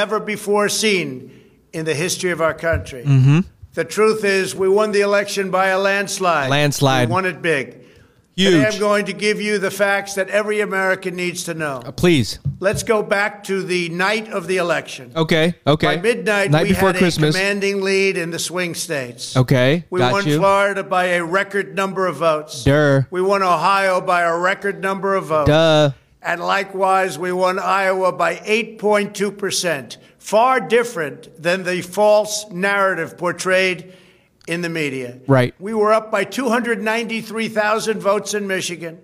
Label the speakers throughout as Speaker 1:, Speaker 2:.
Speaker 1: never before seen in the history of our country.
Speaker 2: Mm-hmm.
Speaker 1: The truth is, we won the election by a landslide.
Speaker 2: Landslide.
Speaker 1: We won it big.
Speaker 2: Huge.
Speaker 1: Today I'm going to give you the facts that every American needs to know.
Speaker 2: Uh, Please.
Speaker 1: Let's go back to the night of the election.
Speaker 2: Okay. Okay.
Speaker 1: By midnight,
Speaker 2: Night
Speaker 1: we
Speaker 2: before
Speaker 1: had
Speaker 2: Christmas.
Speaker 1: a commanding lead in the swing states.
Speaker 2: Okay.
Speaker 1: We won
Speaker 2: you.
Speaker 1: Florida by a record number of votes.
Speaker 2: Durr.
Speaker 1: We won Ohio by a record number of votes.
Speaker 2: Duh.
Speaker 1: And likewise, we won Iowa by 8.2%, far different than the false narrative portrayed in the media.
Speaker 2: Right.
Speaker 1: We were up by 293,000 votes in Michigan,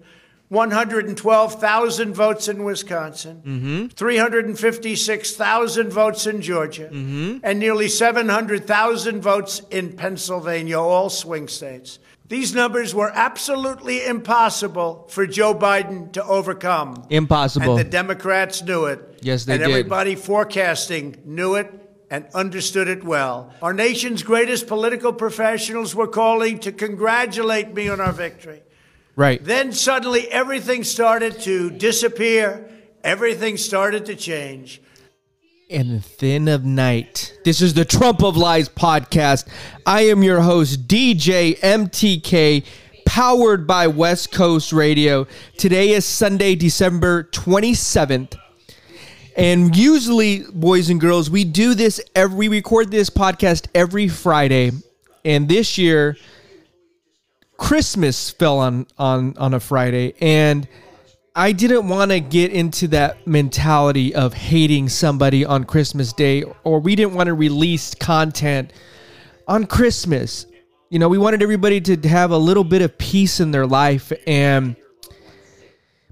Speaker 1: 112,000 votes in Wisconsin, mm-hmm. 356,000 votes in Georgia, mm-hmm. and nearly 700,000 votes in Pennsylvania, all swing states. These numbers were absolutely impossible for Joe Biden to overcome.
Speaker 2: Impossible.
Speaker 1: And the Democrats knew it.
Speaker 2: Yes, they
Speaker 1: and
Speaker 2: did.
Speaker 1: everybody forecasting knew it and understood it well. Our nation's greatest political professionals were calling to congratulate me on our victory.
Speaker 2: Right.
Speaker 1: Then suddenly everything started to disappear, everything started to change.
Speaker 2: In the thin of night. This is the Trump of Lies podcast. I am your host, DJ MTK, powered by West Coast Radio. Today is Sunday, December 27th. And usually, boys and girls, we do this every, we record this podcast every Friday. And this year, Christmas fell on on on a Friday and I didn't want to get into that mentality of hating somebody on Christmas Day or we didn't want to release content on Christmas. You know, we wanted everybody to have a little bit of peace in their life and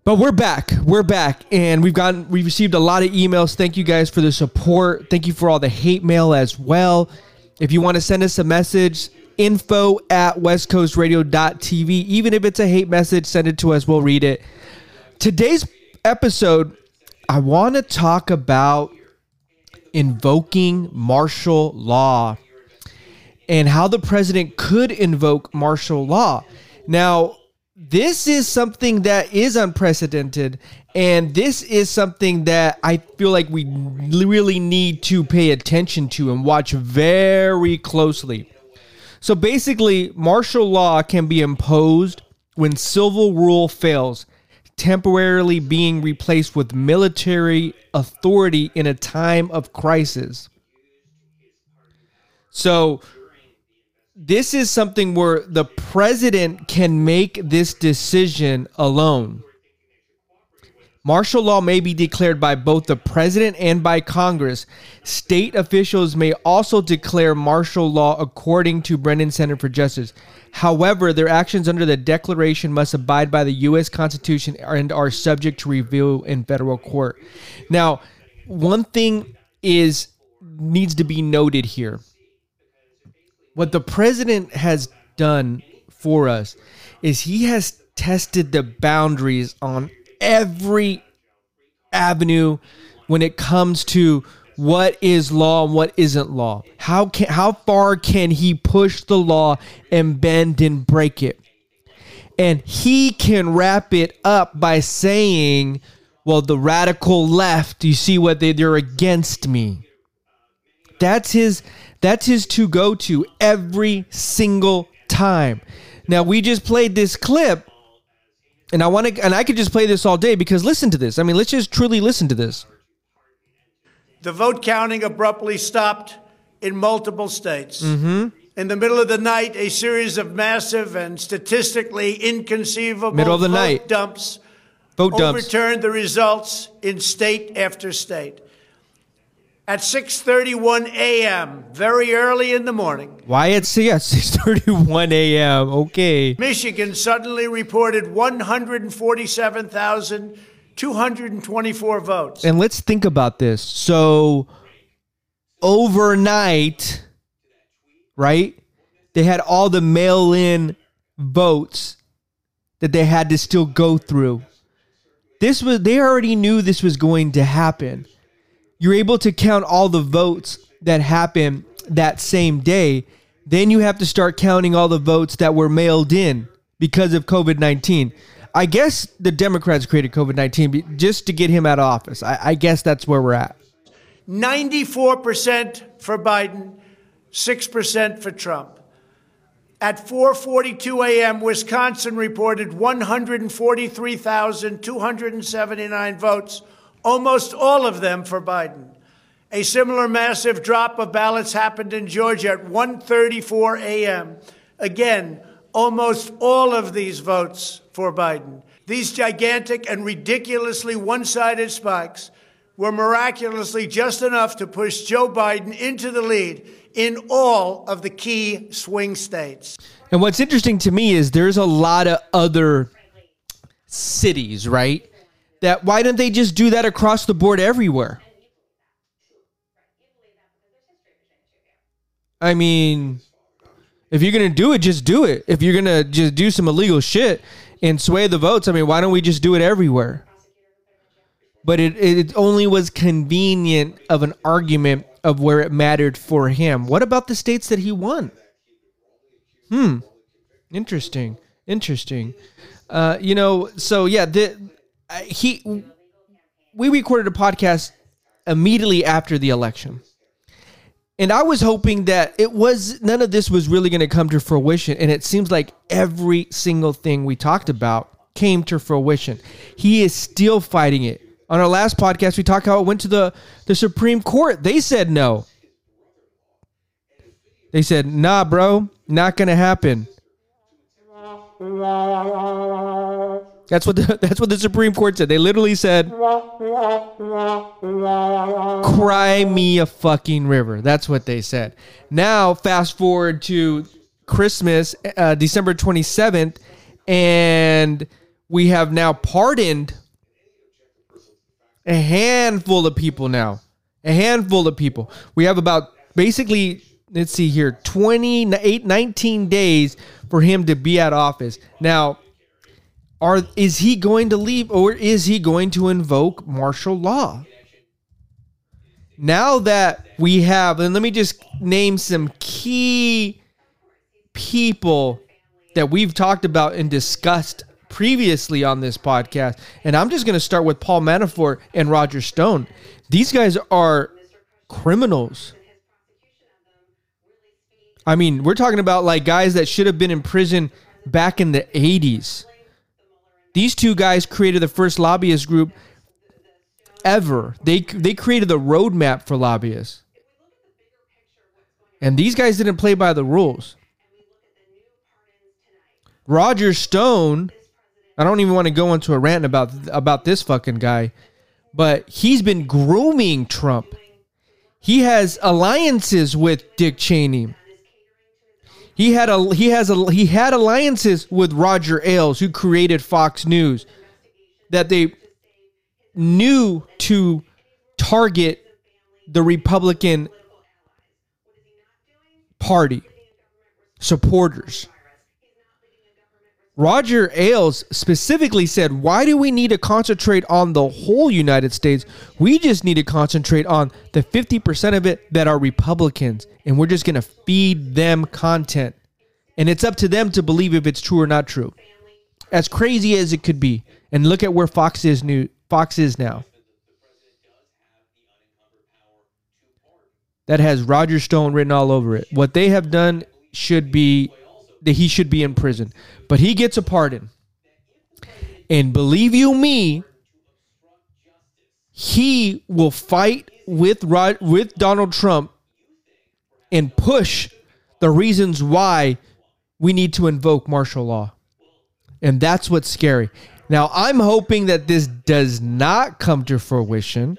Speaker 2: but we're back. We're back and we've gotten we've received a lot of emails. Thank you guys for the support. Thank you for all the hate mail as well. If you want to send us a message, info at westcoastradio.tv. Even if it's a hate message, send it to us. We'll read it. Today's episode, I want to talk about invoking martial law and how the president could invoke martial law. Now, this is something that is unprecedented, and this is something that I feel like we really need to pay attention to and watch very closely. So basically, martial law can be imposed when civil rule fails, temporarily being replaced with military authority in a time of crisis. So, this is something where the president can make this decision alone. Martial law may be declared by both the president and by Congress. State officials may also declare martial law according to Brennan Center for Justice. However, their actions under the declaration must abide by the U.S. Constitution and are subject to review in federal court. Now, one thing is needs to be noted here. What the president has done for us is he has tested the boundaries on every avenue when it comes to what is law and what isn't law. How can how far can he push the law and bend and break it? And he can wrap it up by saying, well, the radical left, you see what they, they're against me. That's his that's his to go to every single time. Now we just played this clip and I want to and I could just play this all day because listen to this. I mean, let's just truly listen to this.
Speaker 1: The vote counting abruptly stopped in multiple states. Mm-hmm. In the middle of the night, a series of massive and statistically inconceivable
Speaker 2: Middle of the night.
Speaker 1: dumps
Speaker 2: Vote dumps.
Speaker 1: overturned the results in state after state. At 6:31 a.m., very early in the morning,
Speaker 2: Why at yeah, 6:31 a.m. Okay.
Speaker 1: Michigan suddenly reported 147,224 votes.
Speaker 2: And let's think about this. So overnight, right? They had all the mail-in votes that they had to still go through. This was they already knew this was going to happen. You're able to count all the votes that happened that same day. Then you have to start counting all the votes that were mailed in because of COVID 19. I guess the Democrats created COVID 19 just to get him out of office. I, I guess that's where we're at.
Speaker 1: 94% for Biden, 6% for Trump. At 4:42 a.m., Wisconsin reported 143,279 votes, almost all of them for Biden. A similar massive drop of ballots happened in Georgia at 1:34 a.m. Again, almost all of these votes for Biden. These gigantic and ridiculously one-sided spikes were miraculously just enough to push Joe Biden into the lead in all of the key swing states.
Speaker 2: And what's interesting to me is there's a lot of other cities, right? That why don't they just do that across the board everywhere? I mean, if you're gonna do it, just do it. If you're gonna just do some illegal shit and sway the votes, I mean, why don't we just do it everywhere? But it it only was convenient of an argument of where it mattered for him. What about the states that he won? Hmm. Interesting. Interesting. Uh, you know, so yeah, the uh, he we recorded a podcast immediately after the election. And I was hoping that it was none of this was really going to come to fruition and it seems like every single thing we talked about came to fruition. He is still fighting it. On our last podcast we talked how it went to the the Supreme Court. They said no. They said, "Nah, bro, not going to happen." That's what the, that's what the Supreme Court said. They literally said, "Cry me a fucking river." That's what they said. Now, fast forward to Christmas, uh, December twenty seventh, and we have now pardoned a handful of people. Now, a handful of people. We have about basically let's see here 28 19 days for him to be at office now are is he going to leave or is he going to invoke martial law? Now that we have and let me just name some key people that we've talked about and discussed previously on this podcast. And i'm just going to start with paul manafort and roger stone. These guys are criminals. I mean, we're talking about like guys that should have been in prison back in the 80s. These two guys created the first lobbyist group ever. They they created the roadmap for lobbyists. And these guys didn't play by the rules. Roger Stone, I don't even want to go into a rant about about this fucking guy, but he's been grooming Trump. He has alliances with Dick Cheney. He had a he has a he had alliances with Roger Ailes, who created Fox News, that they knew to target the Republican Party supporters. Roger Ailes specifically said, Why do we need to concentrate on the whole United States? We just need to concentrate on the 50% of it that are Republicans, and we're just going to feed them content. And it's up to them to believe if it's true or not true. As crazy as it could be. And look at where Fox is new Fox is now. That has Roger Stone written all over it. What they have done should be that he should be in prison. But he gets a pardon. And believe you me, he will fight with Rod, with Donald Trump and push the reasons why we need to invoke martial law. And that's what's scary. Now, I'm hoping that this does not come to fruition.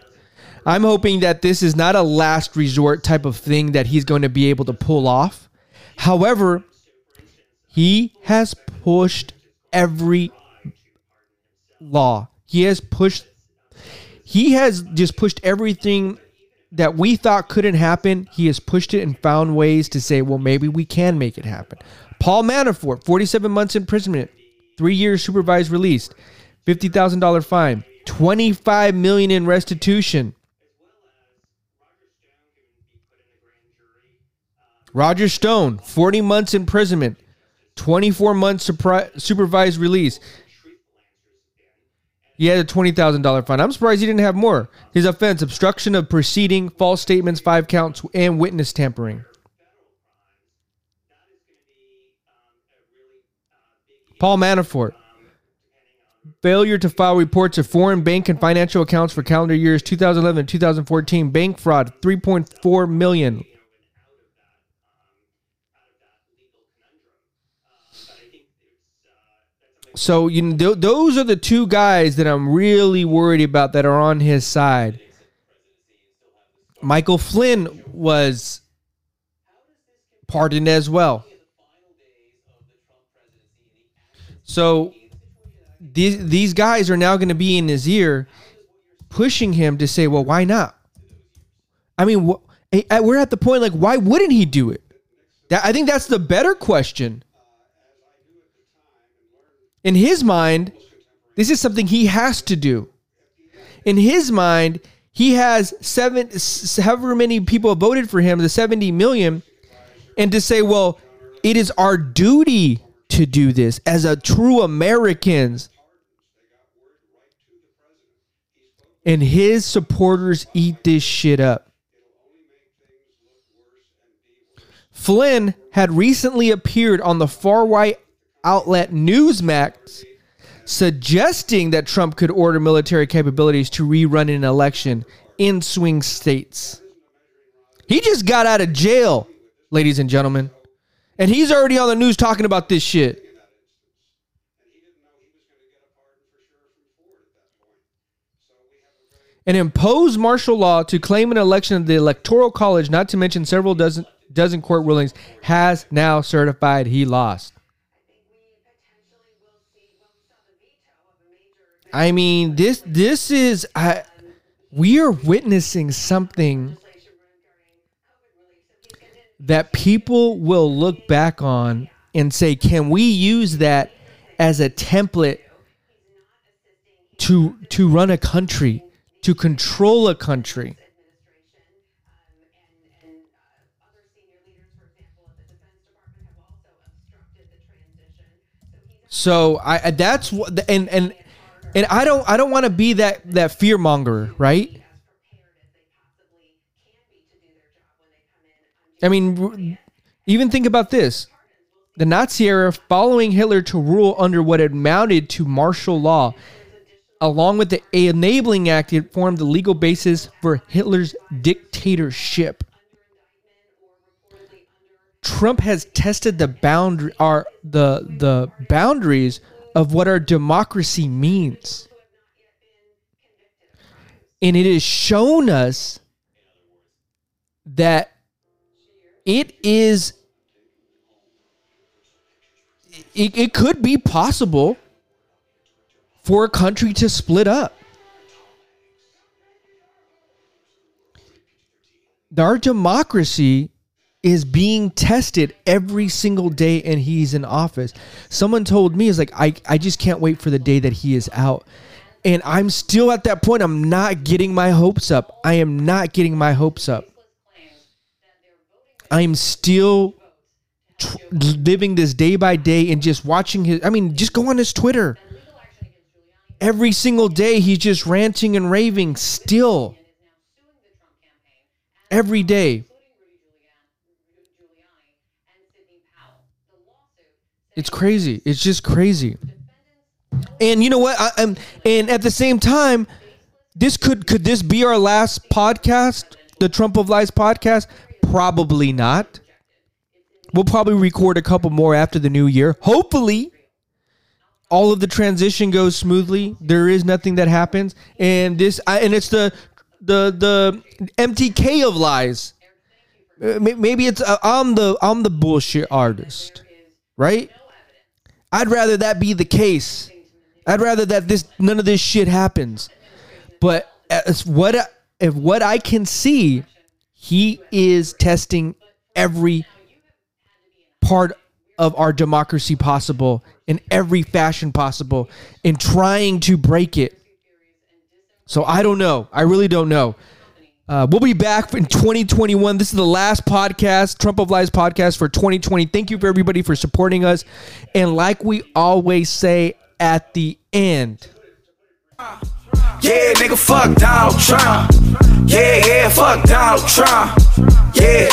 Speaker 2: I'm hoping that this is not a last resort type of thing that he's going to be able to pull off. However, he has pushed every law. He has pushed he has just pushed everything that we thought couldn't happen. He has pushed it and found ways to say, well, maybe we can make it happen. Paul Manafort, 47 months imprisonment, three years supervised release, $50,000 fine, 25 million in restitution. Roger Stone, 40 months imprisonment, 24 months supervised release. He had a twenty thousand dollar fine. I'm surprised he didn't have more. His offense: obstruction of proceeding, false statements, five counts, and witness tampering. Paul Manafort. Failure to file reports of foreign bank and financial accounts for calendar years 2011 and 2014. Bank fraud, 3.4 million. So you know, th- those are the two guys that I'm really worried about that are on his side. Michael Flynn was pardoned as well. So these these guys are now going to be in his ear, pushing him to say, "Well, why not?" I mean, wh- we're at the point like, why wouldn't he do it? That, I think that's the better question. In his mind, this is something he has to do. In his mind, he has seven, however many people voted for him, the 70 million, and to say, well, it is our duty to do this as a true Americans. And his supporters eat this shit up. Flynn had recently appeared on the far right outlet Newsmax, suggesting that Trump could order military capabilities to rerun an election in swing states. He just got out of jail, ladies and gentlemen. And he's already on the news talking about this shit. and impose martial law to claim an election of the Electoral College, not to mention several dozen dozen court rulings, has now certified he lost. I mean, this this is I, we are witnessing something that people will look back on and say, "Can we use that as a template to to run a country, to control a country?" So I that's what and and and I don't I don't want to be that that fear monger, right? I mean, even think about this: the Nazi era, following Hitler to rule under what had mounted to martial law, along with the Enabling Act, it formed the legal basis for Hitler's dictatorship. Trump has tested the boundary our the the boundaries of what our democracy means. And it has shown us that it is it, it could be possible for a country to split up. Our democracy is being tested every single day and he's in office. Someone told me is like I I just can't wait for the day that he is out. And I'm still at that point I'm not getting my hopes up. I am not getting my hopes up. I'm still tr- living this day by day and just watching his I mean just go on his Twitter. Every single day he's just ranting and raving still. Every day. It's crazy. It's just crazy. And you know what? I, am and at the same time, this could could this be our last podcast, the Trump of Lies podcast? Probably not. We'll probably record a couple more after the new year. Hopefully, all of the transition goes smoothly. There is nothing that happens, and this I, and it's the the the MTK of lies. Uh, Maybe it's uh, I'm the I'm the bullshit artist, right? I'd rather that be the case. I'd rather that this none of this shit happens. But as what if what I can see, he is testing every part of our democracy possible in every fashion possible in trying to break it. So I don't know. I really don't know. Uh, we'll be back in 2021. This is the last podcast, Trump of Lies podcast for 2020. Thank you for everybody for supporting us. And like we always say at the end,
Speaker 3: Yeah, nigga, fuck Donald Trump. Yeah, yeah, fuck Donald Trump. Yeah,